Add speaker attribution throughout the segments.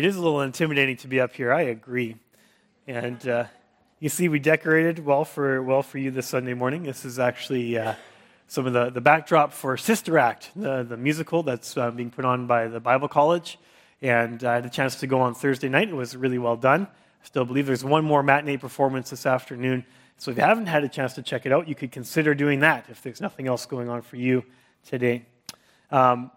Speaker 1: It is a little intimidating to be up here. I agree. And uh, you see, we decorated well for well for you this Sunday morning. This is actually uh, some of the, the backdrop for Sister Act, the, the musical that's uh, being put on by the Bible College. And I had a chance to go on Thursday night. It was really well done. I still believe there's one more matinee performance this afternoon. So if you haven't had a chance to check it out, you could consider doing that if there's nothing else going on for you today. Um,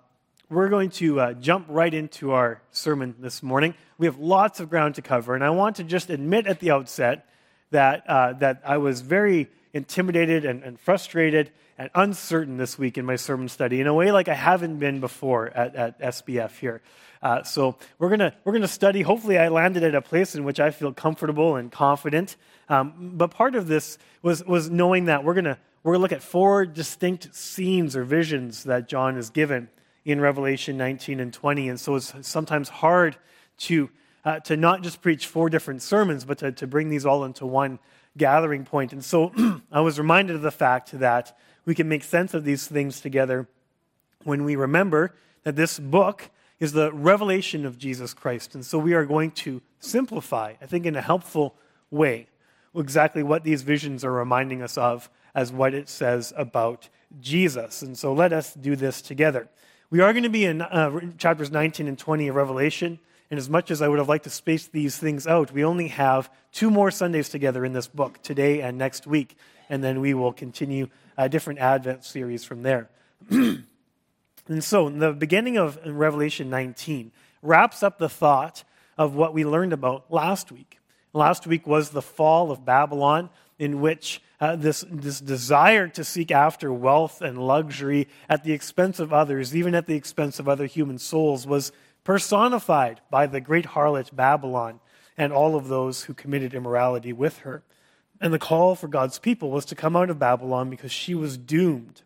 Speaker 1: we're going to uh, jump right into our sermon this morning. We have lots of ground to cover, and I want to just admit at the outset that, uh, that I was very intimidated and, and, frustrated and uncertain this week in my sermon study in a way like I haven't been before at, at SBF here. Uh, so we're gonna we're gonna study. Hopefully, I landed at a place in which I feel comfortable and confident. Um, but part of this was was knowing that we're gonna we're gonna look at four distinct scenes or visions that John is given in Revelation 19 and 20. And so it's sometimes hard to, uh, to not just preach four different sermons, but to, to bring these all into one gathering point. And so I was reminded of the fact that we can make sense of these things together when we remember that this book is the revelation of Jesus Christ. And so we are going to simplify, I think, in a helpful way, exactly what these visions are reminding us of as what it says about Jesus. And so let us do this together. We are going to be in uh, chapters 19 and 20 of Revelation. And as much as I would have liked to space these things out, we only have two more Sundays together in this book, today and next week. And then we will continue a different Advent series from there. and so, the beginning of Revelation 19 wraps up the thought of what we learned about last week. Last week was the fall of Babylon, in which uh, this, this desire to seek after wealth and luxury at the expense of others, even at the expense of other human souls, was personified by the great harlot Babylon and all of those who committed immorality with her. And the call for God's people was to come out of Babylon because she was doomed.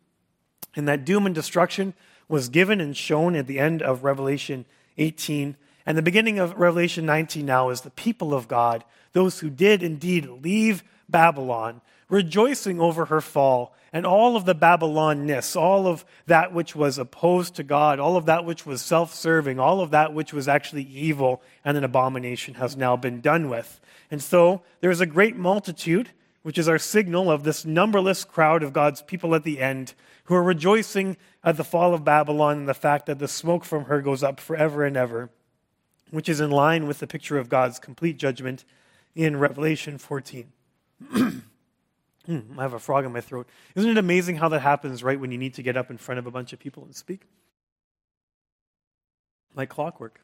Speaker 1: And that doom and destruction was given and shown at the end of Revelation 18. And the beginning of Revelation 19 now is the people of God, those who did indeed leave Babylon, rejoicing over her fall and all of the Babylonness, all of that which was opposed to God, all of that which was self serving, all of that which was actually evil and an abomination has now been done with. And so there is a great multitude, which is our signal of this numberless crowd of God's people at the end, who are rejoicing at the fall of Babylon and the fact that the smoke from her goes up forever and ever, which is in line with the picture of God's complete judgment in Revelation 14. Hmm, I have a frog in my throat. Isn't it amazing how that happens right when you need to get up in front of a bunch of people and speak? Like clockwork.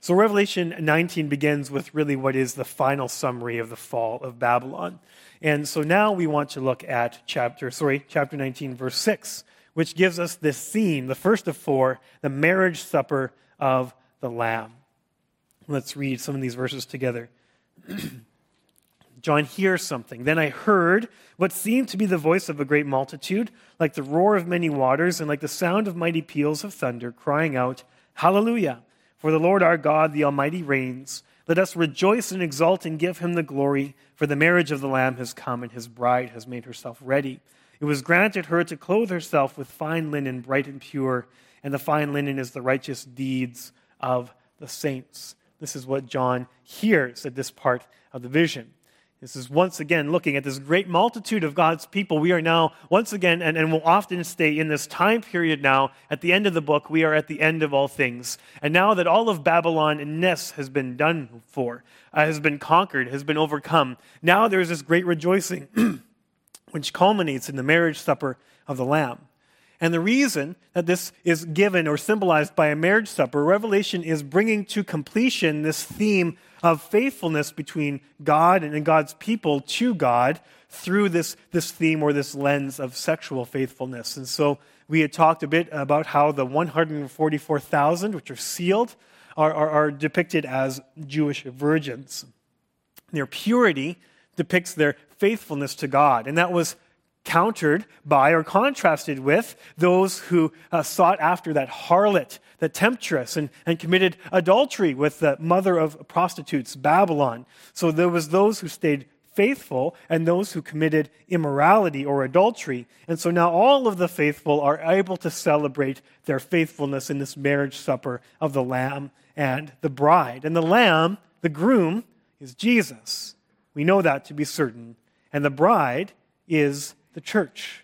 Speaker 1: So, Revelation 19 begins with really what is the final summary of the fall of Babylon. And so now we want to look at chapter, sorry, chapter 19, verse 6, which gives us this scene, the first of four, the marriage supper of the Lamb. Let's read some of these verses together. John hears something. Then I heard what seemed to be the voice of a great multitude, like the roar of many waters, and like the sound of mighty peals of thunder, crying out, Hallelujah! For the Lord our God, the Almighty, reigns. Let us rejoice and exult and give him the glory, for the marriage of the Lamb has come, and his bride has made herself ready. It was granted her to clothe herself with fine linen, bright and pure, and the fine linen is the righteous deeds of the saints. This is what John hears at this part of the vision. This is once again looking at this great multitude of God's people. We are now, once again, and, and will often stay in this time period now, at the end of the book, we are at the end of all things. And now that all of Babylonness has been done for, uh, has been conquered, has been overcome, now there is this great rejoicing, which culminates in the marriage supper of the Lamb. And the reason that this is given or symbolized by a marriage supper, Revelation is bringing to completion this theme of faithfulness between God and God's people to God through this, this theme or this lens of sexual faithfulness. And so we had talked a bit about how the 144,000, which are sealed, are, are, are depicted as Jewish virgins. Their purity depicts their faithfulness to God. And that was countered by or contrasted with those who uh, sought after that harlot, the temptress, and, and committed adultery with the mother of prostitutes, Babylon. So there was those who stayed faithful and those who committed immorality or adultery. And so now all of the faithful are able to celebrate their faithfulness in this marriage supper of the Lamb and the bride. And the lamb, the groom, is Jesus. We know that to be certain. And the bride is the church.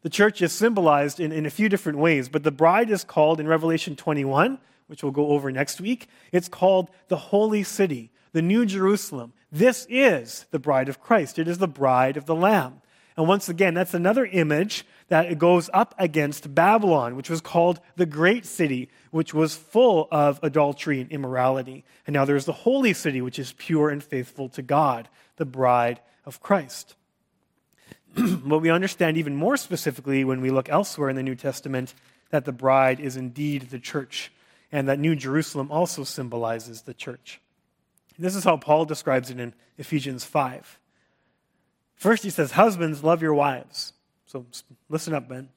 Speaker 1: The church is symbolized in, in a few different ways, but the bride is called in Revelation 21, which we'll go over next week. It's called the holy city, the New Jerusalem. This is the bride of Christ. It is the bride of the Lamb. And once again, that's another image that goes up against Babylon, which was called the great city, which was full of adultery and immorality. And now there's the holy city, which is pure and faithful to God, the bride of Christ. but we understand even more specifically when we look elsewhere in the New Testament that the bride is indeed the church, and that New Jerusalem also symbolizes the church. This is how Paul describes it in Ephesians 5. First, he says, Husbands, love your wives. So listen up, Ben.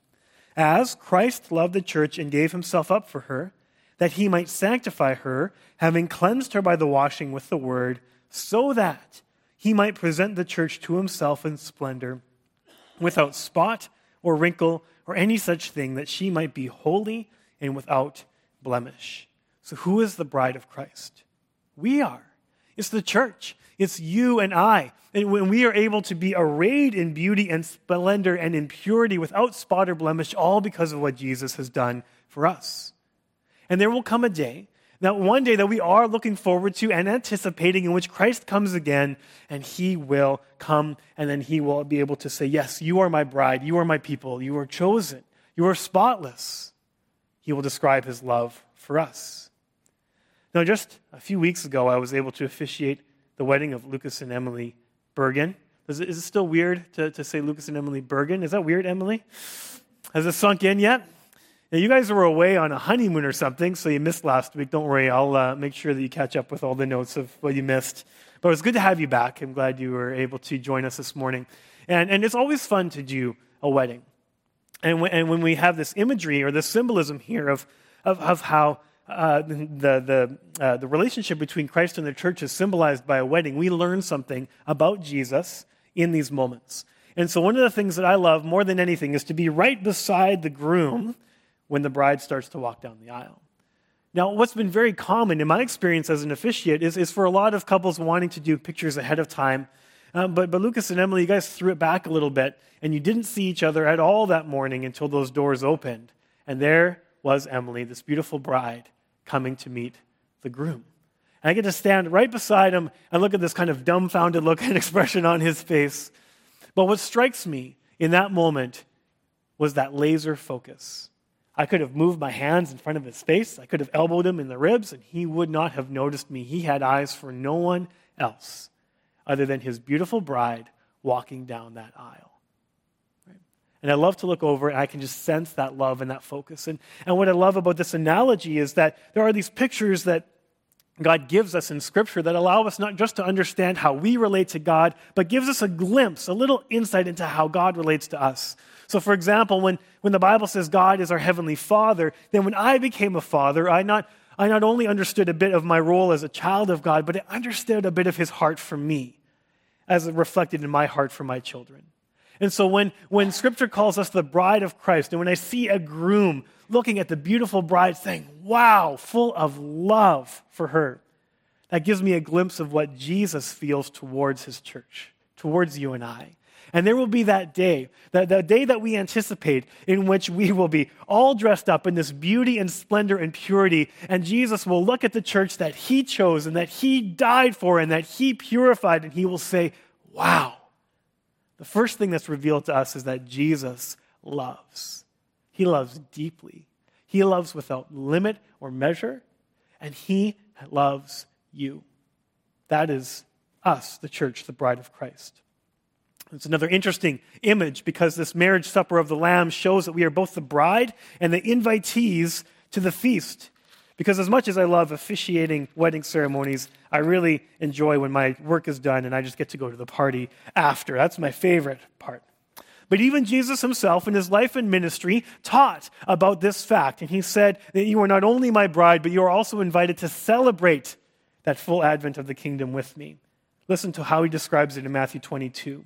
Speaker 1: As Christ loved the church and gave himself up for her, that he might sanctify her, having cleansed her by the washing with the word, so that he might present the church to himself in splendor, without spot or wrinkle or any such thing, that she might be holy and without blemish. So, who is the bride of Christ? We are. It's the church. It's you and I. And when we are able to be arrayed in beauty and splendor and in purity without spot or blemish, all because of what Jesus has done for us. And there will come a day, that one day that we are looking forward to and anticipating, in which Christ comes again and he will come and then he will be able to say, Yes, you are my bride, you are my people, you are chosen, you are spotless. He will describe his love for us. Now, just a few weeks ago, I was able to officiate the wedding of Lucas and Emily Bergen. Is it, is it still weird to, to say Lucas and Emily Bergen? Is that weird, Emily? Has it sunk in yet? Now, you guys were away on a honeymoon or something, so you missed last week. Don't worry, I'll uh, make sure that you catch up with all the notes of what you missed. But it was good to have you back. I'm glad you were able to join us this morning. And, and it's always fun to do a wedding. And when, and when we have this imagery or this symbolism here of, of, of how uh, the, the, uh, the relationship between Christ and the church is symbolized by a wedding, we learn something about Jesus in these moments. And so, one of the things that I love more than anything is to be right beside the groom when the bride starts to walk down the aisle. Now, what's been very common in my experience as an officiate is, is for a lot of couples wanting to do pictures ahead of time. Um, but, but Lucas and Emily, you guys threw it back a little bit, and you didn't see each other at all that morning until those doors opened. And there was Emily, this beautiful bride, coming to meet the groom. And I get to stand right beside him and look at this kind of dumbfounded look and expression on his face. But what strikes me in that moment was that laser focus. I could have moved my hands in front of his face, I could have elbowed him in the ribs, and he would not have noticed me. He had eyes for no one else other than his beautiful bride walking down that aisle. And I love to look over and I can just sense that love and that focus. And, and what I love about this analogy is that there are these pictures that God gives us in Scripture that allow us not just to understand how we relate to God, but gives us a glimpse, a little insight into how God relates to us. So, for example, when, when the Bible says God is our Heavenly Father, then when I became a father, I not, I not only understood a bit of my role as a child of God, but I understood a bit of His heart for me, as reflected in my heart for my children. And so when, when scripture calls us the bride of Christ, and when I see a groom looking at the beautiful bride saying, wow, full of love for her, that gives me a glimpse of what Jesus feels towards his church, towards you and I. And there will be that day, that, day that we anticipate, in which we will be all dressed up in this beauty and splendor and purity. And Jesus will look at the church that he chose and that he died for and that he purified, and he will say, Wow, the first thing that's revealed to us is that Jesus loves. He loves deeply. He loves without limit or measure, and He loves you. That is us, the church, the bride of Christ. It's another interesting image because this marriage supper of the Lamb shows that we are both the bride and the invitees to the feast. Because as much as I love officiating wedding ceremonies, I really enjoy when my work is done and I just get to go to the party after. That's my favorite part. But even Jesus himself in his life and ministry taught about this fact. And he said that you are not only my bride, but you are also invited to celebrate that full advent of the kingdom with me. Listen to how he describes it in Matthew 22.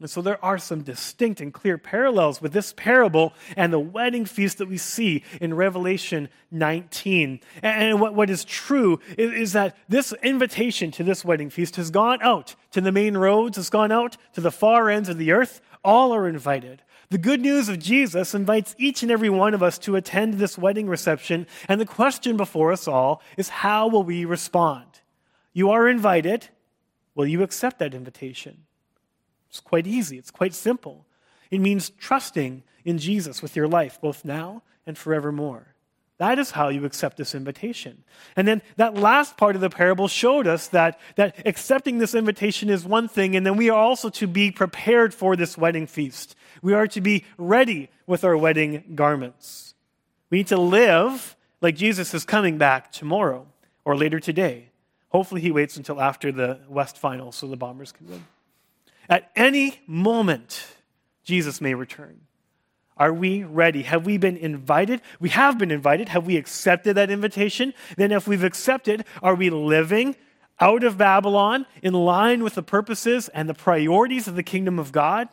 Speaker 1: And so there are some distinct and clear parallels with this parable and the wedding feast that we see in Revelation 19. And what, what is true is, is, that this invitation to this wedding feast has gone out to the main roads, has gone out to the far ends of the earth. All are invited. The good news of Jesus invites each and every one of us to attend this wedding reception. And the question before us all is how will we respond? You are invited. Will you accept that invitation? It's quite easy, it's quite simple. It means trusting in Jesus with your life, both now and forevermore. That is how you accept this invitation. And then that last part of the parable showed us that, that accepting this invitation is one thing, and then we are also to be prepared for this wedding feast. We are to be ready with our wedding garments. We need to live like Jesus is coming back tomorrow or later today. Hopefully, he waits until after the West final so the Bombers can win. At any moment, Jesus may return. Are we ready? Have we been invited? We have been invited. Have we accepted that invitation? Then, if we've accepted, are we living out of Babylon in line with the purposes and the priorities of the kingdom of God?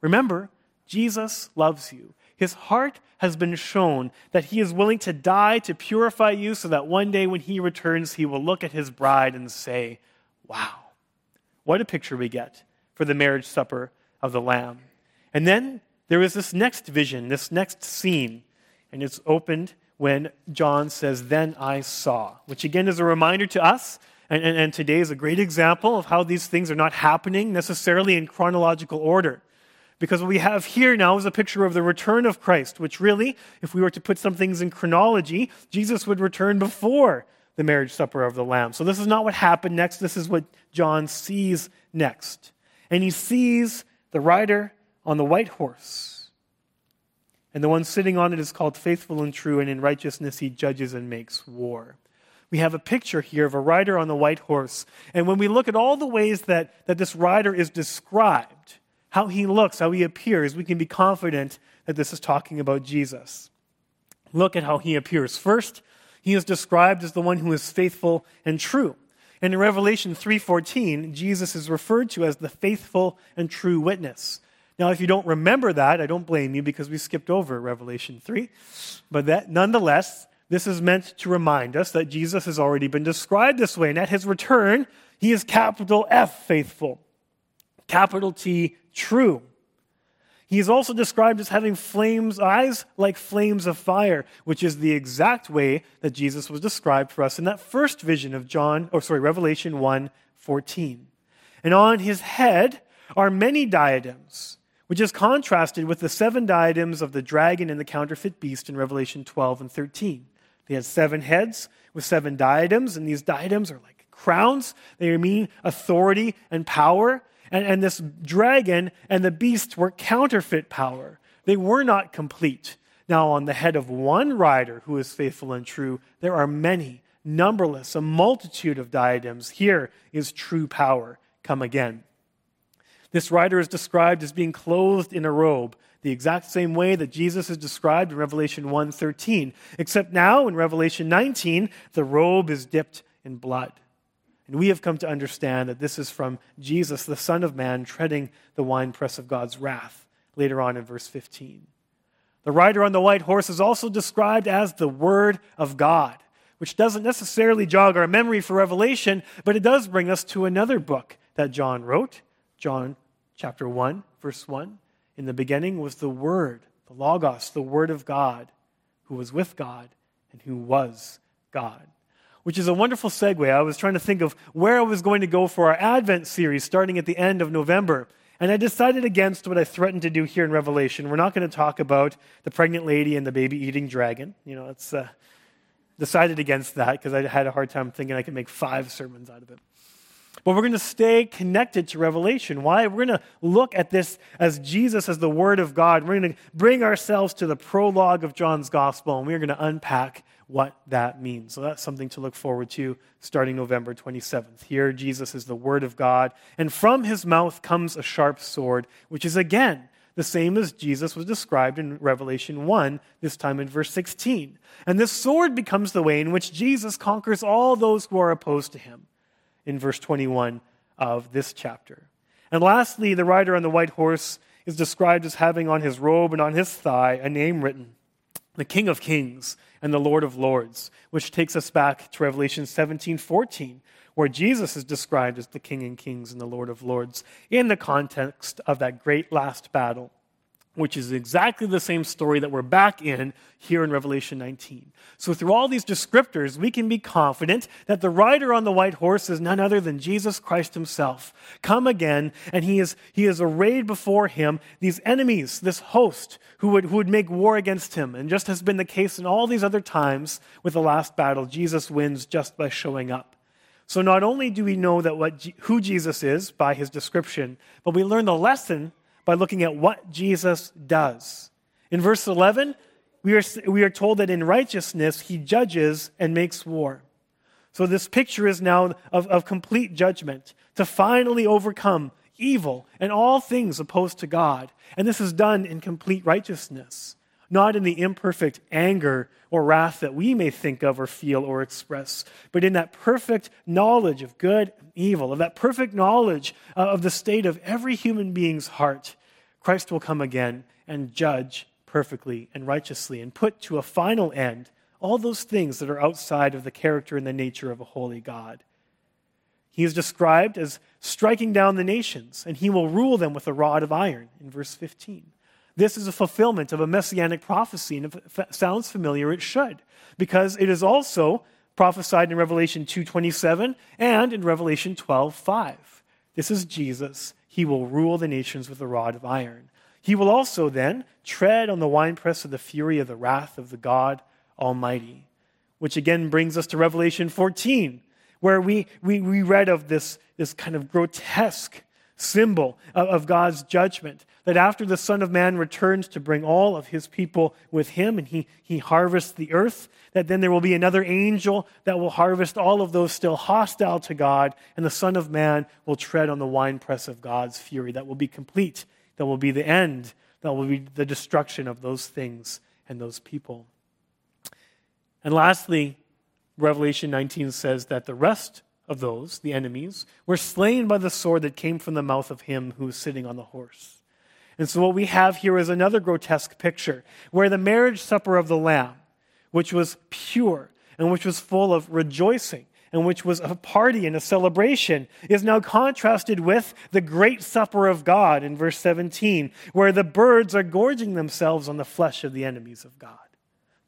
Speaker 1: Remember, Jesus loves you. His heart has been shown that he is willing to die to purify you so that one day when he returns, he will look at his bride and say, Wow, what a picture we get for the marriage supper of the Lamb. And then there is this next vision, this next scene, and it's opened when John says, Then I saw, which again is a reminder to us. And, and, and today is a great example of how these things are not happening necessarily in chronological order. Because what we have here now is a picture of the return of Christ, which really, if we were to put some things in chronology, Jesus would return before the marriage supper of the Lamb. So this is not what happened next. This is what John sees next and he sees the rider on the white horse. And the one sitting on it is called faithful and true, and in righteousness he judges and makes war. We have a picture here of a rider on the white horse. And when we look at all the ways that, that this rider is described, how he looks, how he appears, we can be confident that this is talking about Jesus. Look at how he appears. First, he is described as the one who is faithful and true. And in Revelation 3:14, Jesus is referred to as the faithful and true witness. Now, if you don't remember that, I don't blame you because we skipped over Revelation 3. But that nonetheless, this is meant to remind us that Jesus has already been described this way. And at his return, he is capital F faithful, capital T true, he is also described as having flames, eyes like flames of fire, which is the exact way that Jesus was described for us in that first vision of John, or sorry, Revelation 1 14. And on his head are many diadems, which is contrasted with the seven diadems of the dragon and the counterfeit beast in Revelation 12 and 13. They had seven heads with seven diadems, and these diadems are like crowns. They mean authority and power. And, and this dragon and the beast were counterfeit power. They were not complete. Now, on the head of one rider who is faithful and true, there are many, numberless, a multitude of diadems. Here is true power come again. This rider is described as being clothed in a robe, the exact same way that Jesus is described in Revelation 1:13, except now in Revelation 19, the robe is dipped in blood. And we have come to understand that this is from Jesus, the Son of Man, treading the winepress of God's wrath, later on in verse 15. The rider on the white horse is also described as the Word of God, which doesn't necessarily jog our memory for Revelation, but it does bring us to another book that John wrote, John chapter 1, verse 1. In the beginning was the Word, the Logos, the Word of God, who was with God and who was God. Which is a wonderful segue. I was trying to think of where I was going to go for our Advent series starting at the end of November. And I decided against what I threatened to do here in Revelation. We're not going to talk about the pregnant lady and the baby eating dragon. You know, it's uh, decided against that because I had a hard time thinking I could make five sermons out of it. But we're going to stay connected to Revelation. Why? We're going to look at this as Jesus as the Word of God. We're going to bring ourselves to the prologue of John's Gospel, and we're going to unpack what that means. So that's something to look forward to starting November 27th. Here, Jesus is the Word of God, and from his mouth comes a sharp sword, which is again the same as Jesus was described in Revelation 1, this time in verse 16. And this sword becomes the way in which Jesus conquers all those who are opposed to him in verse 21 of this chapter. And lastly, the rider on the white horse is described as having on his robe and on his thigh a name written the King of Kings and the Lord of Lords, which takes us back to Revelation 17 14, where Jesus is described as the King and Kings and the Lord of Lords in the context of that great last battle which is exactly the same story that we're back in here in Revelation 19. So, through all these descriptors, we can be confident that the rider on the white horse is none other than Jesus Christ himself. Come again, and he is, he is arrayed before him these enemies, this host who would, who would make war against him. And just has been the case in all these other times with the last battle, Jesus wins just by showing up. So, not only do we know that what, who Jesus is by his description, but we learn the lesson by looking at what Jesus does. In verse 11, we are, we are told that in righteousness he judges and makes war. So, this picture is now of, of complete judgment to finally overcome evil and all things opposed to God. And this is done in complete righteousness, not in the imperfect anger or wrath that we may think of or feel or express, but in that perfect knowledge of good and evil, of that perfect knowledge uh, of the state of every human being's heart. Christ will come again and judge perfectly and righteously and put to a final end all those things that are outside of the character and the nature of a holy God. He is described as striking down the nations, and he will rule them with a rod of iron in verse 15. This is a fulfillment of a messianic prophecy, and if it sounds familiar, it should, because it is also prophesied in Revelation 2:27 and in Revelation 12:5. This is Jesus. He will rule the nations with a rod of iron. He will also then tread on the winepress of the fury of the wrath of the God Almighty. Which again brings us to Revelation 14, where we, we, we read of this, this kind of grotesque symbol of, God's judgment. That after the Son of Man returns to bring all of his people with him and he, he harvests the earth, that then there will be another angel that will harvest all of those still hostile to God, and the Son of Man will tread on the winepress of God's fury. That will be complete. That will be the end. That will be the destruction of those things and those people. And lastly, Revelation 19 says that the rest of those, the enemies, were slain by the sword that came from the mouth of him who was sitting on the horse. And so, what we have here is another grotesque picture where the marriage supper of the Lamb, which was pure and which was full of rejoicing and which was a party and a celebration, is now contrasted with the great supper of God in verse 17, where the birds are gorging themselves on the flesh of the enemies of God.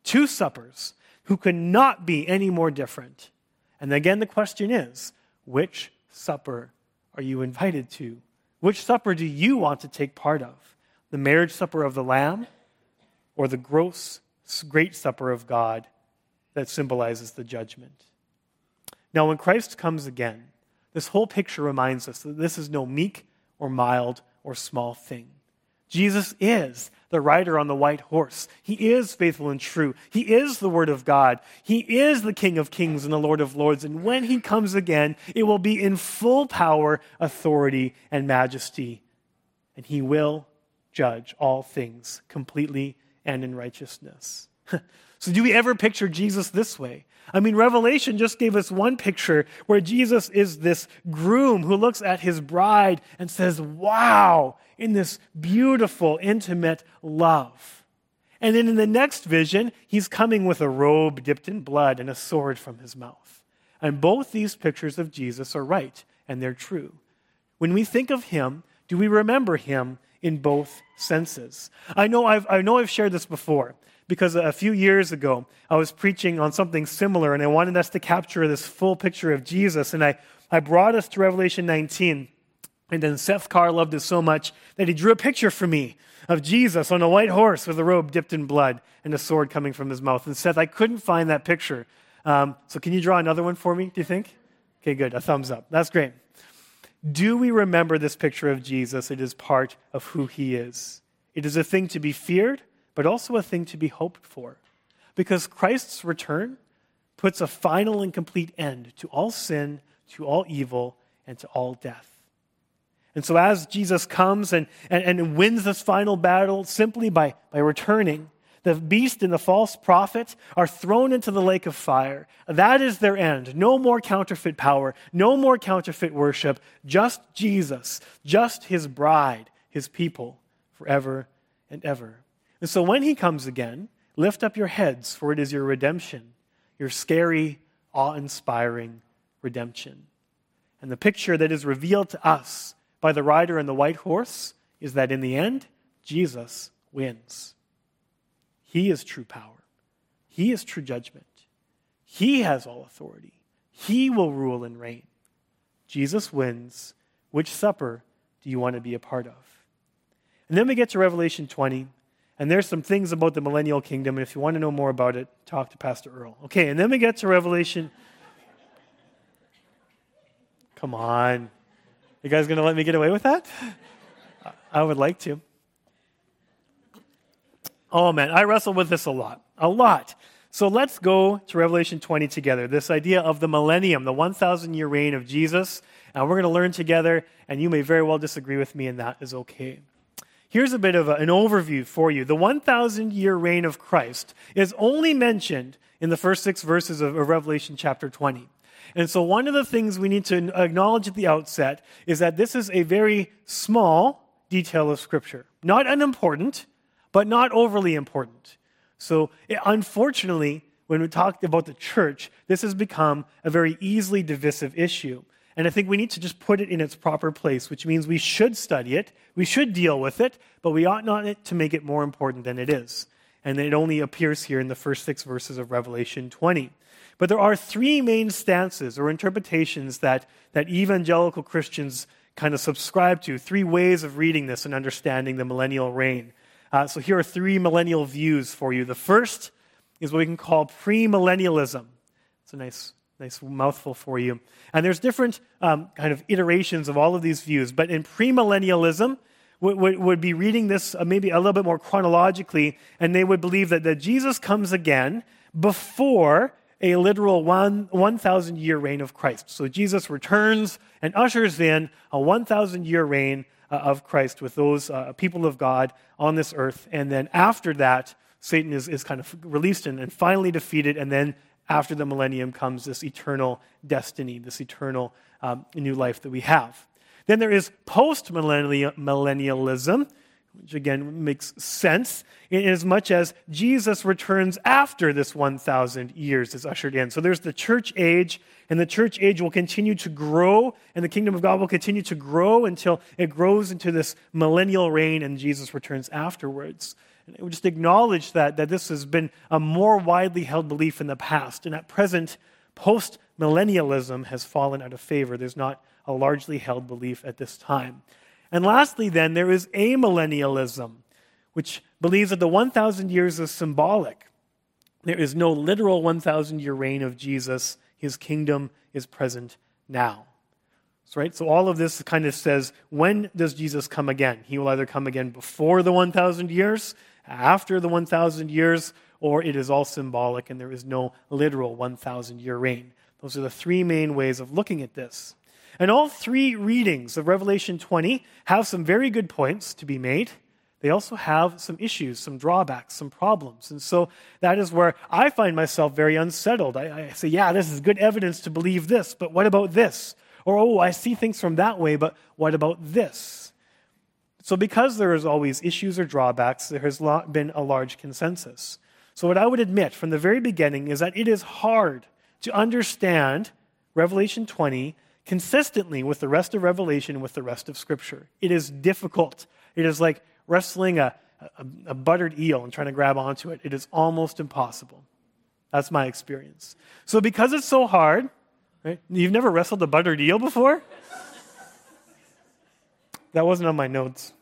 Speaker 1: Two suppers who could not be any more different. And again, the question is which supper are you invited to? Which supper do you want to take part of? The marriage supper of the Lamb or the gross, great supper of God that symbolizes the judgment? Now, when Christ comes again, this whole picture reminds us that this is no meek or mild or small thing. Jesus is the rider on the white horse. He is faithful and true. He is the Word of God. He is the King of kings and the Lord of lords. And when he comes again, it will be in full power, authority, and majesty. And he will judge all things completely and in righteousness. so, do we ever picture Jesus this way? I mean, Revelation just gave us one picture where Jesus is this groom who looks at his bride and says, Wow, in this beautiful, intimate love. And then in the next vision, he's coming with a robe dipped in blood and a sword from his mouth. And both these pictures of Jesus are right, and they're true. When we think of him, do we remember him in both senses? I know I've, I know I've shared this before because a few years ago I was preaching on something similar and I wanted us to capture this full picture of Jesus. And I, I brought us to Revelation 19. And then Seth Carr loved it so much that he drew a picture for me of Jesus on a white horse with a robe dipped in blood and a sword coming from his mouth. And Seth, I couldn't find that picture. Um, so can you draw another one for me, do you think? Okay, good. A thumbs up. That's great. Do we remember this picture of Jesus? It is part of who he is. It is a thing to be feared, but also a thing to be hoped for. Because Christ's return puts a final and complete end to all sin, to all evil, and to all death. And so, as Jesus comes and, and, and wins this final battle simply by, by returning, the beast and the false prophet are thrown into the lake of fire. That is their end. No more counterfeit power, no more counterfeit worship, just Jesus, just his bride, his people, forever and ever. And so, when he comes again, lift up your heads, for it is your redemption, your scary, awe inspiring redemption. And the picture that is revealed to us by the rider and the white horse is that in the end, Jesus wins. He is true power, He is true judgment. He has all authority. He will rule and reign. Jesus wins. Which supper do you want to be a part of? And then we get to Revelation 20, and there's some things about the millennial kingdom. And if you want to know more about it, talk to Pastor Earl. Okay, and then we get to Revelation. Come on. You guys going to let me get away with that? I would like to. Oh man, I wrestle with this a lot. A lot. So let's go to Revelation 20 together. This idea of the millennium, the 1,000 year reign of Jesus. And we're going to learn together, and you may very well disagree with me, and that is okay. Here's a bit of a, an overview for you. The 1,000 year reign of Christ is only mentioned in the first six verses of, of Revelation chapter 20. And so, one of the things we need to acknowledge at the outset is that this is a very small detail of Scripture. Not unimportant, but not overly important. So, unfortunately, when we talk about the church, this has become a very easily divisive issue. And I think we need to just put it in its proper place, which means we should study it, we should deal with it, but we ought not to make it more important than it is. And it only appears here in the first six verses of Revelation 20. But there are three main stances or interpretations that, that evangelical Christians kind of subscribe to, three ways of reading this and understanding the millennial reign. Uh, so here are three millennial views for you. The first is what we can call premillennialism. It's a nice, nice mouthful for you. And there's different um, kind of iterations of all of these views. But in premillennialism, would, would, would be reading this uh, maybe a little bit more chronologically, and they would believe that, that Jesus comes again before a literal one, 1,000 year reign of Christ. So Jesus returns and ushers in a 1,000 year reign uh, of Christ with those uh, people of God on this earth. And then after that, Satan is, is kind of released and, and finally defeated. And then after the millennium comes this eternal destiny, this eternal um, new life that we have. Then there is post millennialism, which again makes sense in as much as Jesus returns after this 1,000 years is ushered in. So there's the church age, and the church age will continue to grow, and the kingdom of God will continue to grow until it grows into this millennial reign, and Jesus returns afterwards. And we just acknowledge that, that this has been a more widely held belief in the past, and at present, post millennialism has fallen out of favor. There's not a largely held belief at this time. And lastly, then, there is amillennialism, which believes that the 1,000 years is symbolic. There is no literal 1,000 year reign of Jesus. His kingdom is present now. So, right? So all of this kind of says, when does Jesus come again? He will either come again before the 1,000 years, after the 1,000 years, or it is all symbolic and there is no literal 1,000 year reign. Those are the three main ways of looking at this. And all three readings of Revelation 20 have some very good points to be made. They also have some issues, some drawbacks, some problems. And so that is where I find myself very unsettled. I, I, say, yeah, this is good evidence to believe this, but what about this? Or, oh, I see things from that way, but what about this? So, because there is always issues or drawbacks, there has not been a large consensus. So, what I would admit from the very beginning is that it is hard to understand Revelation 20 consistently with the rest of Revelation, with the rest of Scripture. It is difficult. It is like wrestling a, a, a buttered eel and trying to grab onto it. It is almost impossible. That's my experience. So, because it's so hard, right? You've never wrestled a buttered eel before? that wasn't on my notes.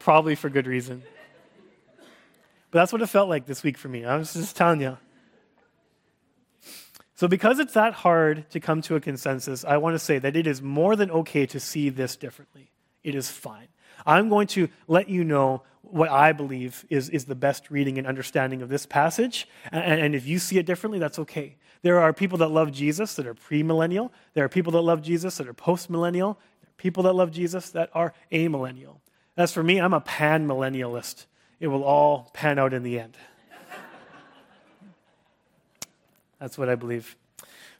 Speaker 1: Probably for good reason. But that's what it felt like this week for me. I was just telling you. So, because it's that hard to come to a consensus, I want to say that it is more than okay to see this differently. It is fine. I'm going to let you know what I believe is, is the best reading and understanding of this passage. And, and if you see it differently, that's okay. There are people that love Jesus that are premillennial. There are people that love Jesus that are postmillennial. There are people that love Jesus that are amillennial. As for me, I'm a pan millennialist. It will all pan out in the end. That's what I believe.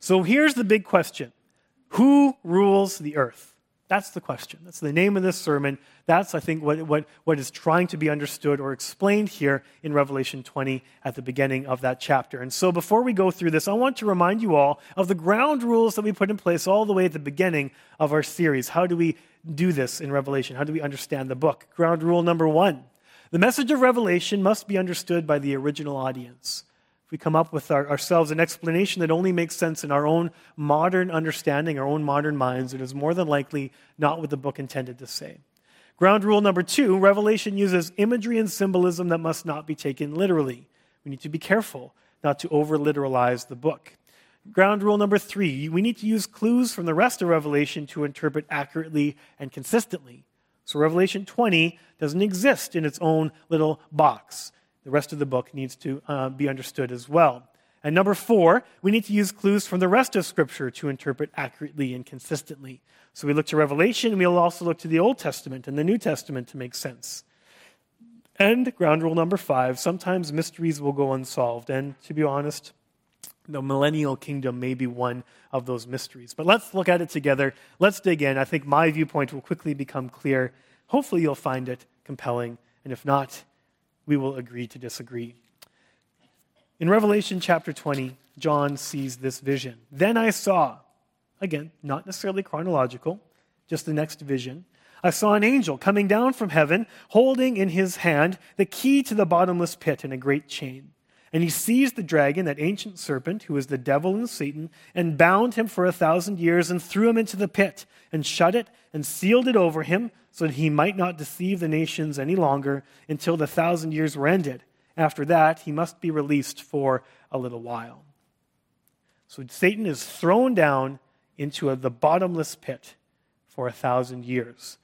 Speaker 1: So here's the big question Who rules the earth? That's the question. That's the name of this sermon. That's, I think, what, what, what is trying to be understood or explained here in Revelation 20 at the beginning of that chapter. And so, before we go through this, I want to remind you all of the ground rules that we put in place all the way at the beginning of our series. How do we do this in Revelation? How do we understand the book? Ground rule number one the message of Revelation must be understood by the original audience we come up with our, ourselves an explanation that only makes sense in our own modern understanding, our own modern minds, and is more than likely not what the book intended to say. Ground rule number two Revelation uses imagery and symbolism that must not be taken literally. We need to be careful not to over literalize the book. Ground rule number three we need to use clues from the rest of Revelation to interpret accurately and consistently. So, Revelation 20 doesn't exist in its own little box the rest of the book needs to uh, be understood as well. And number four, we need to use clues from the rest of Scripture to interpret accurately and consistently. So we look to Revelation, and we'll also look to the Old Testament and the New Testament to make sense. And ground rule number five sometimes mysteries will go unsolved. And to be honest, the millennial kingdom may be one of those mysteries. But let's look at it together. Let's dig in. I think my viewpoint will quickly become clear. Hopefully, you'll find it compelling. And if not, we will agree to disagree. In Revelation chapter 20, John sees this vision. Then I saw, again, not necessarily chronological, just the next vision. I saw an angel coming down from heaven, holding in his hand the key to the bottomless pit and a great chain. And he seized the dragon, that ancient serpent, who is the devil and Satan, and bound him for a thousand years, and threw him into the pit, and shut it, and sealed it over him so that he might not deceive the nations any longer until the thousand years were ended. After that, he must be released for a little while. So Satan is thrown down into a, the bottomless pit for a thousand years.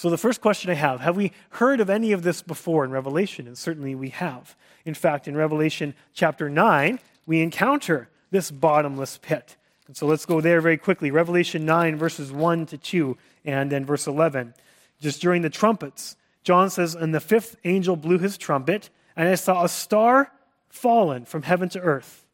Speaker 1: So, the first question I have have we heard of any of this before in Revelation? And certainly we have. In fact, in Revelation chapter 9, we encounter this bottomless pit. And so let's go there very quickly. Revelation 9, verses 1 to 2, and then verse 11 just during the trumpets. John says, And the fifth angel blew his trumpet, and I saw a star fallen from heaven to earth,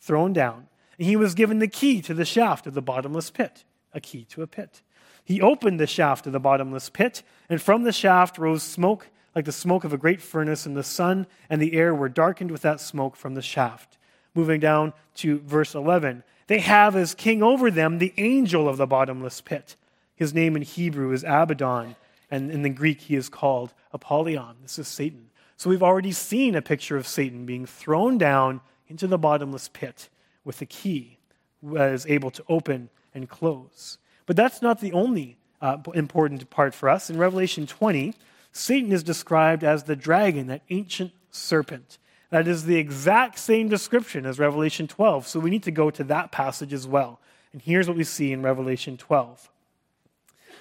Speaker 1: thrown down. And he was given the key to the shaft of the bottomless pit, a key to a pit. He opened the shaft of the bottomless pit, and from the shaft rose smoke like the smoke of a great furnace, and the sun and the air were darkened with that smoke from the shaft. Moving down to verse 11. They have as king over them the angel of the bottomless pit. His name in Hebrew is Abaddon, and in the Greek he is called Apollyon. This is Satan. So we've already seen a picture of Satan being thrown down into the bottomless pit with a key that is able to open and close. But that's not the only uh, important part for us. In Revelation 20, Satan is described as the dragon, that ancient serpent. That is the exact same description as Revelation 12. So we need to go to that passage as well. And here's what we see in Revelation 12.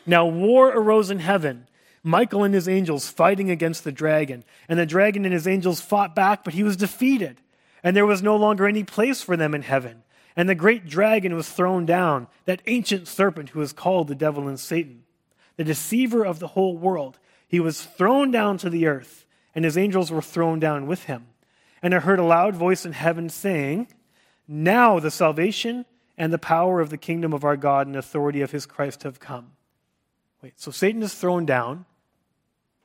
Speaker 1: Now war arose in heaven. Michael and his angels fighting against the dragon. And the dragon and his angels fought back, but he was defeated. And there was no longer any place for them in heaven. And the great dragon was thrown down, that ancient serpent who is called the devil and Satan, the deceiver of the whole world. He was thrown down to the earth, and his angels were thrown down with him. And I heard a loud voice in heaven saying, Now the salvation and the power of the kingdom of our God and authority of his Christ have come. Wait, so Satan is thrown down.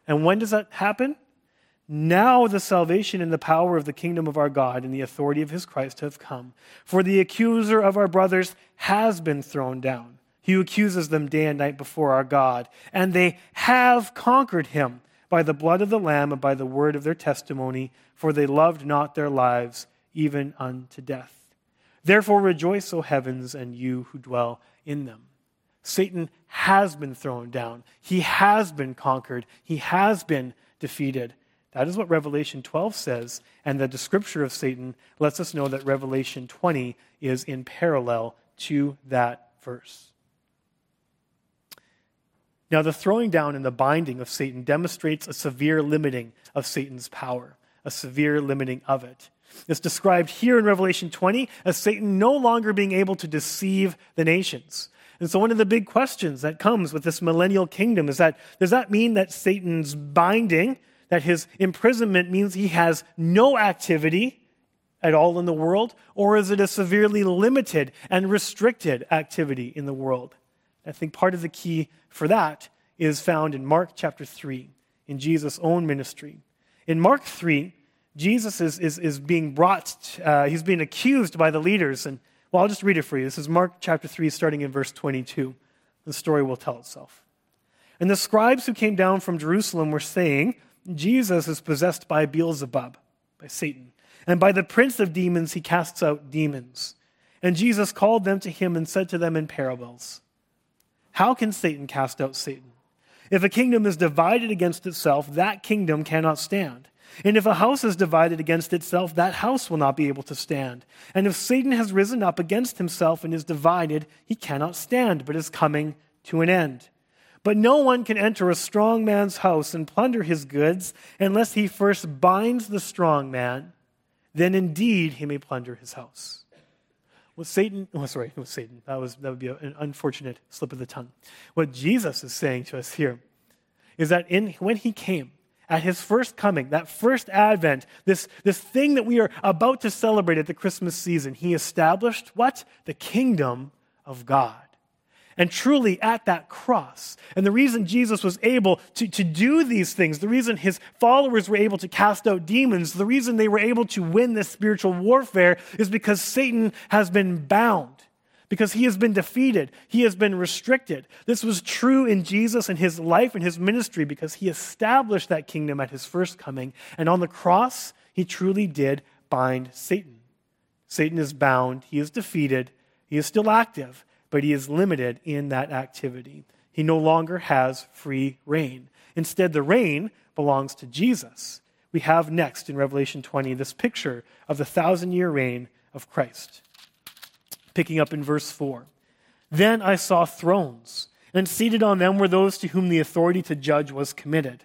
Speaker 1: And when does that happen? Now the salvation and the power of the kingdom of our God and the authority of his Christ have come. For the accuser of our brothers has been thrown down. He accuses them day and night before our God. And they have conquered him by the blood of the Lamb and by the word of their testimony, for they loved not their lives even unto death. Therefore rejoice, O heavens, and you who dwell in them. Satan has been thrown down. He has been conquered. He has been defeated. That is what Revelation 12 says, and the description of Satan lets us know that Revelation 20 is in parallel to that verse. Now, the throwing down and the binding of Satan demonstrates a severe limiting of Satan's power, a severe limiting of it. It's described here in Revelation 20 as Satan no longer being able to deceive the nations. And so, one of the big questions that comes with this millennial kingdom is that does that mean that Satan's binding, that his imprisonment means he has no activity at all in the world? Or is it a severely limited and restricted activity in the world? I think part of the key for that is found in Mark chapter 3, in Jesus' own ministry. In Mark 3, Jesus is, is, is being brought, uh, he's being accused by the leaders, and well, I'll just read it for you. This is Mark chapter 3, starting in verse 22. The story will tell itself. And the scribes who came down from Jerusalem were saying, Jesus is possessed by Beelzebub, by Satan, and by the prince of demons he casts out demons. And Jesus called them to him and said to them in parables, How can Satan cast out Satan? If a kingdom is divided against itself, that kingdom cannot stand. And if a house is divided against itself, that house will not be able to stand. And if Satan has risen up against himself and is divided, he cannot stand, but is coming to an end. But no one can enter a strong man's house and plunder his goods unless he first binds the strong man. Then indeed he may plunder his house. What Satan, oh, sorry, was Satan. That, was, that would be an unfortunate slip of the tongue. What Jesus is saying to us here is that in, when he came, at his first coming, that first advent, this, this thing that we are about to celebrate at the Christmas season, he established what? The kingdom of God. And truly at that cross. And the reason Jesus was able to, to do these things, the reason his followers were able to cast out demons, the reason they were able to win this spiritual warfare is because Satan has been bound because he has been defeated, he has been restricted. This was true in Jesus and his life and his ministry because he established that kingdom at his first coming. And on the cross, he truly did bind Satan. Satan is bound, he is defeated, he is still active, but he is limited in that activity. He no longer has free reign. Instead, the reign belongs to Jesus. We have next in Revelation 20 this picture of the thousand year reign of Christ picking up in verse 4. Then I saw thrones, and seated on them were those to whom the authority to judge was committed.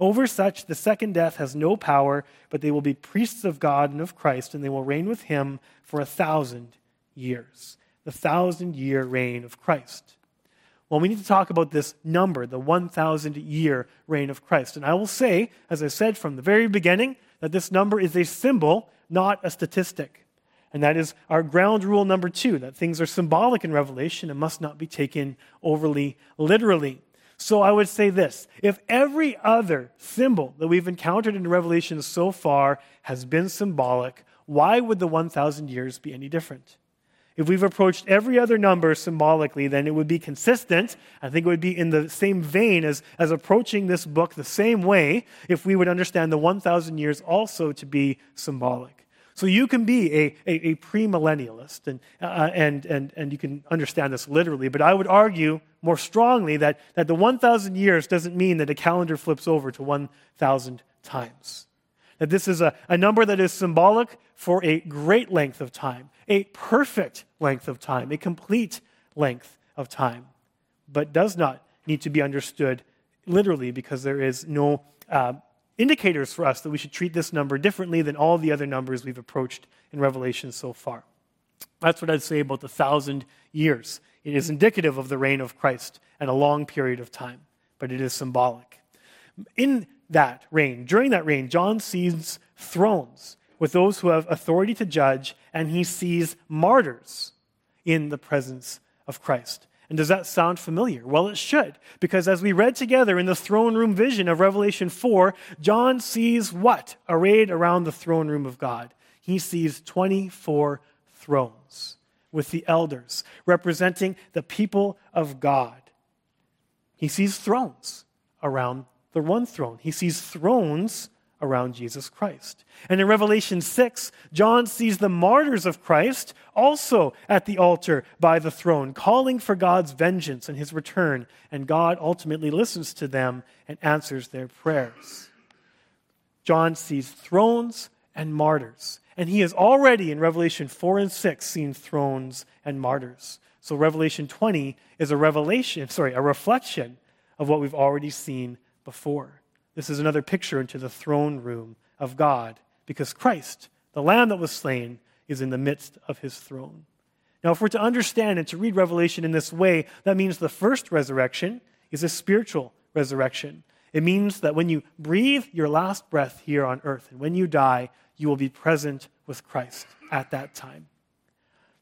Speaker 1: Over such, the second death has no power, but they will be priests of God and of Christ, and they will reign with him for a thousand years. The thousand year reign of Christ. Well, we need to talk about this number, the 1,000 year reign of Christ. And I will say, as I said from the very beginning, that this number is a symbol, not a statistic. And that is our ground rule number two that things are symbolic in Revelation and must not be taken overly literally. So I would say this if every other symbol that we've encountered in Revelation so far has been symbolic, why would the 1,000 years be any different? If we've approached every other number symbolically, then it would be consistent. I think it would be in the same vein as, as approaching this book the same way if we would understand the 1,000 years also to be symbolic. So you can be a, a, a premillennialist, and, uh, and, and, and you can understand this literally, but I would argue more strongly that, that the 1,000 years doesn't mean that a calendar flips over to 1,000 times. That this is a, a number that is symbolic for a great length of time, a perfect length of time, a complete length of time, but does not need to be understood literally because there is no uh, indicators for us that we should treat this number differently than all the other numbers we've approached in Revelation so far. That's what I'd say about the thousand years. It is indicative of the reign of Christ and a long period of time, but it is symbolic. In that reign, during that reign, John sees thrones with those who have authority to judge, and he sees martyrs in the presence of Christ. And does that sound familiar? Well, it should, because as we read together in the throne room vision of Revelation 4, John sees what arrayed around the throne room of God? He sees 24 thrones with the elders representing the people of God. He sees thrones around the one throne. He sees thrones around Jesus Christ. And in Revelation 6, John sees the martyrs of Christ also at the altar by the throne, calling for God's vengeance and his return. And God ultimately listens to them and answers their prayers. John sees thrones and martyrs. And he has already in Revelation 4 and 6 seen thrones and martyrs. So Revelation 20 is a revelation, sorry, a reflection of what we've already seen before. This is another picture into the throne room of God because Christ, the Lamb that was slain, is in the midst of his throne. Now, if we're to understand and to read Revelation in this way, that means the first resurrection is a spiritual resurrection. It means that when you breathe your last breath here on earth and when you die, you will be present with Christ at that time.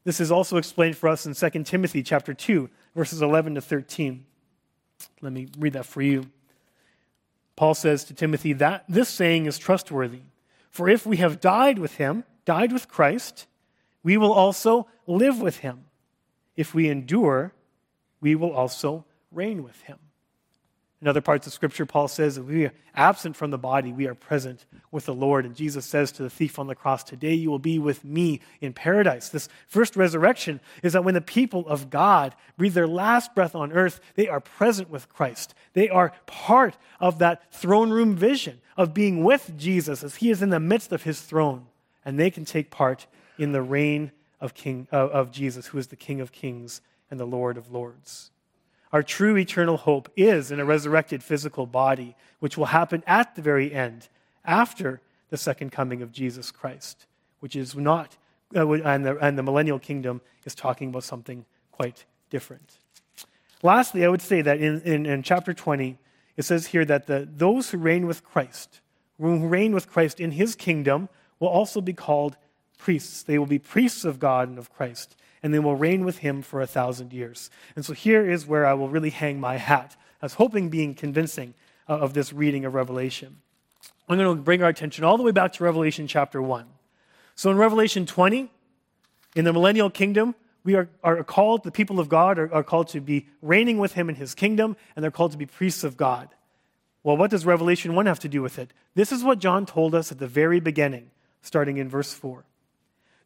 Speaker 1: This is also explained for us in 2 Timothy chapter 2, verses 11 to 13. Let me read that for you. Paul says to Timothy that this saying is trustworthy. For if we have died with him, died with Christ, we will also live with him. If we endure, we will also reign with him. In other parts of Scripture, Paul says that we are absent from the body, we are present with the Lord. And Jesus says to the thief on the cross, Today you will be with me in paradise. This first resurrection is that when the people of God breathe their last breath on earth, they are present with Christ. They are part of that throne room vision of being with Jesus as he is in the midst of his throne. And they can take part in the reign of, King, of Jesus, who is the King of kings and the Lord of lords. Our true eternal hope is in a resurrected physical body, which will happen at the very end, after the second coming of Jesus Christ, which is not, uh, and, the, and the millennial kingdom is talking about something quite different. Lastly, I would say that in, in, in chapter 20, it says here that the, those who reign with Christ, who reign with Christ in his kingdom, will also be called priests. They will be priests of God and of Christ and they will reign with him for a thousand years. And so here is where I will really hang my hat. I was hoping being convincing uh, of this reading of Revelation. I'm going to bring our attention all the way back to Revelation chapter 1. So in Revelation 20, in the millennial kingdom, we are, are called, the people of God are, are called to be reigning with him in his kingdom, and they're called to be priests of God. Well, what does Revelation 1 have to do with it? This is what John told us at the very beginning, starting in verse 4.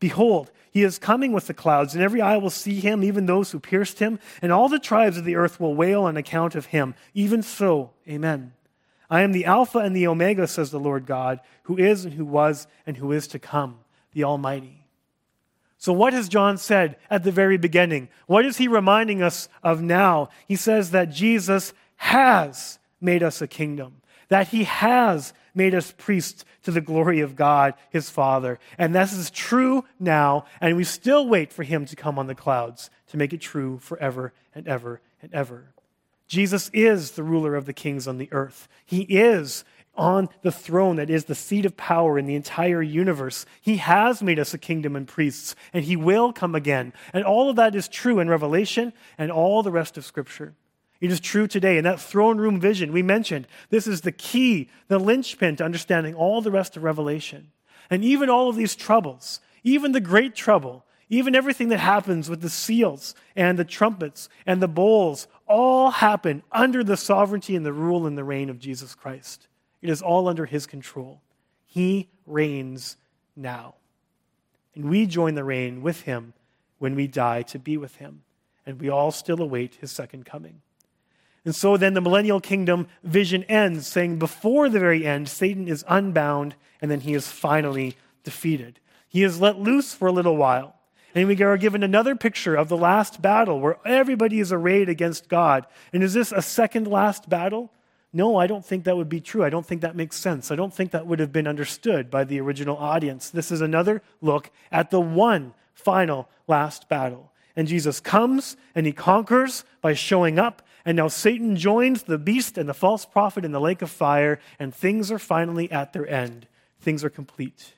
Speaker 1: Behold, he is coming with the clouds, and every eye will see him, even those who pierced him, and all the tribes of the earth will wail on account of him. Even so, amen. I am the Alpha and the Omega, says the Lord God, who is and who was and who is to come, the Almighty. So, what has John said at the very beginning? What is he reminding us of now? He says that Jesus has made us a kingdom, that he has made us priests to the glory of God, his Father. And this is true now, and we still wait for him to come on the clouds to make it true forever and ever and ever. Jesus is the ruler of the kings on the earth. He is on the throne that is the seat of power in the entire universe. He has made us a kingdom and priests, and he will come again. And all of that is true in Revelation and all the rest of Scripture. It is true today. In that throne room vision we mentioned, this is the key, the linchpin to understanding all the rest of Revelation. And even all of these troubles, even the great trouble, even everything that happens with the seals and the trumpets and the bowls, all happen under the sovereignty and the rule and the reign of Jesus Christ. It is all under his control. He reigns now. And we join the reign with him when we die to be with him. And we all still await his second coming. And so then the millennial kingdom vision ends, saying before the very end, Satan is unbound and then he is finally defeated. He is let loose for a little while. And we are given another picture of the last battle where everybody is arrayed against God. And is this a second last battle? No, I don't think that would be true. I don't think that makes sense. I don't think that would have been understood by the original audience. This is another look at the one final last battle. And Jesus comes and he conquers by showing up. And now Satan joins the beast and the false prophet in the lake of fire, and things are finally at their end. Things are complete.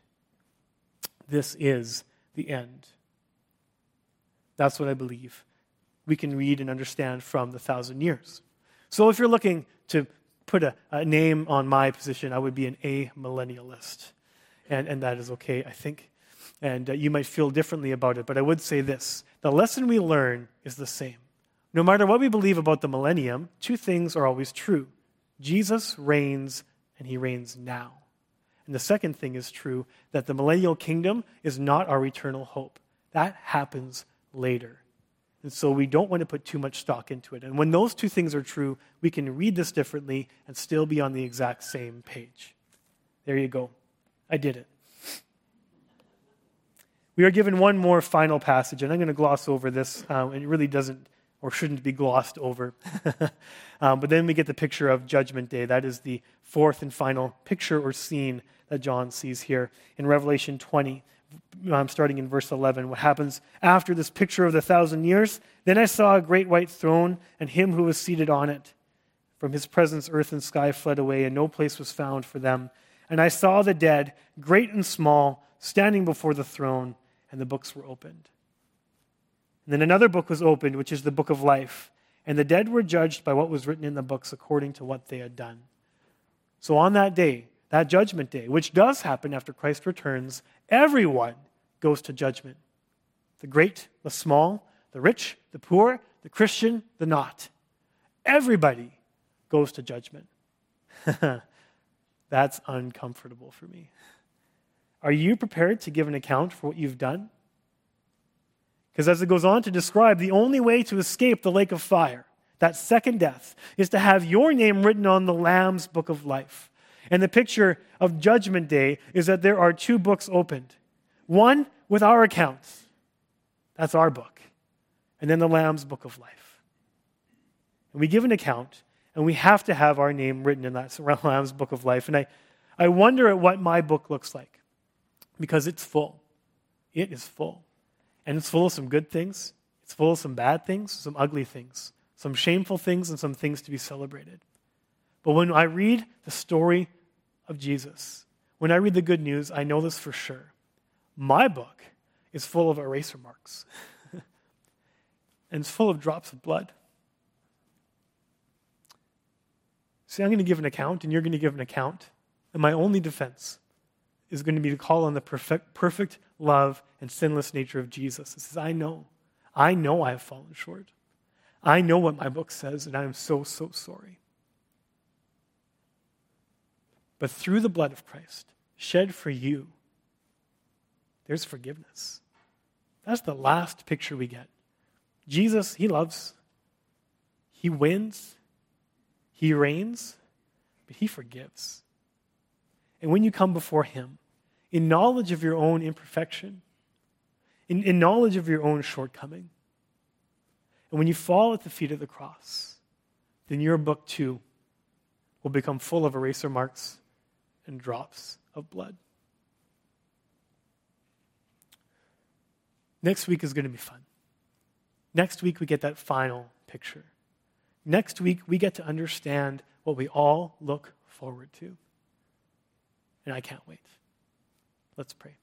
Speaker 1: This is the end. That's what I believe we can read and understand from the thousand years. So if you're looking to put a, a name on my position, I would be an amillennialist. And, and that is okay, I think. And uh, you might feel differently about it, but I would say this the lesson we learn is the same. No matter what we believe about the millennium, two things are always true Jesus reigns, and he reigns now. And the second thing is true that the millennial kingdom is not our eternal hope. That happens later. And so we don't want to put too much stock into it. And when those two things are true, we can read this differently and still be on the exact same page. There you go. I did it. We are given one more final passage, and I'm going to gloss over this. Um, it really doesn't or shouldn't be glossed over. um, but then we get the picture of Judgment Day. That is the fourth and final picture or scene that John sees here in Revelation 20, I'm starting in verse 11. What happens after this picture of the thousand years? Then I saw a great white throne and him who was seated on it. From his presence, earth and sky fled away, and no place was found for them. And I saw the dead, great and small, standing before the throne, and the books were opened. And then another book was opened, which is the book of life. And the dead were judged by what was written in the books according to what they had done. So on that day, that judgment day, which does happen after Christ returns, everyone goes to judgment the great, the small, the rich, the poor, the Christian, the not. Everybody goes to judgment. That's uncomfortable for me. Are you prepared to give an account for what you've done? Because as it goes on to describe, the only way to escape the lake of fire, that second death, is to have your name written on the Lamb's book of life. And the picture of Judgment Day is that there are two books opened one with our accounts, that's our book, and then the Lamb's book of life. And we give an account, and we have to have our name written in that Lamb's book of life. And I, I wonder at what my book looks like because it's full. It is full. And it's full of some good things, it's full of some bad things, some ugly things, some shameful things, and some things to be celebrated. But when I read the story of Jesus, when I read the good news, I know this for sure. My book is full of eraser marks, and it's full of drops of blood. See, I'm going to give an account, and you're going to give an account, and my only defense is going to be to call on the perfect, perfect love and sinless nature of Jesus. It says, I know. I know I have fallen short. I know what my book says, and I am so, so sorry. But through the blood of Christ, shed for you, there's forgiveness. That's the last picture we get. Jesus, He loves, He wins, He reigns, but He forgives. And when you come before Him, in knowledge of your own imperfection, in, in knowledge of your own shortcoming, and when you fall at the feet of the cross, then your book too will become full of eraser marks and drops of blood. Next week is going to be fun. Next week, we get that final picture. Next week, we get to understand what we all look forward to. And I can't wait. Let's pray.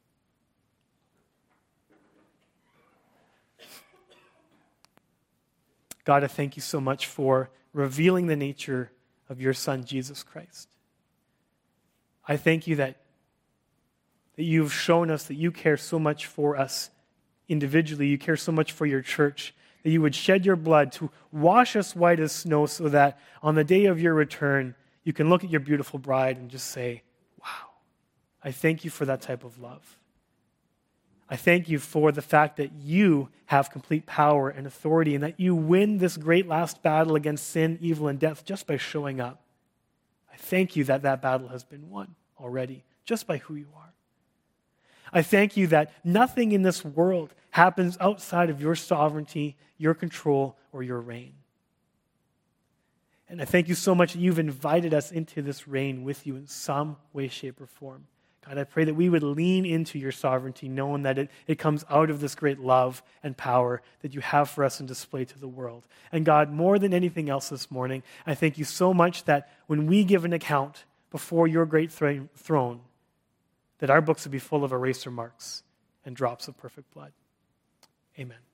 Speaker 1: God, I thank you so much for revealing the nature of your Son, Jesus Christ. I thank you that, that you've shown us that you care so much for us individually. You care so much for your church that you would shed your blood to wash us white as snow so that on the day of your return, you can look at your beautiful bride and just say, I thank you for that type of love. I thank you for the fact that you have complete power and authority and that you win this great last battle against sin, evil, and death just by showing up. I thank you that that battle has been won already just by who you are. I thank you that nothing in this world happens outside of your sovereignty, your control, or your reign. And I thank you so much that you've invited us into this reign with you in some way, shape, or form. God, I pray that we would lean into your sovereignty, knowing that it, it comes out of this great love and power that you have for us and display to the world. And God, more than anything else this morning, I thank you so much that when we give an account before your great throne, that our books would be full of eraser marks and drops of perfect blood. Amen.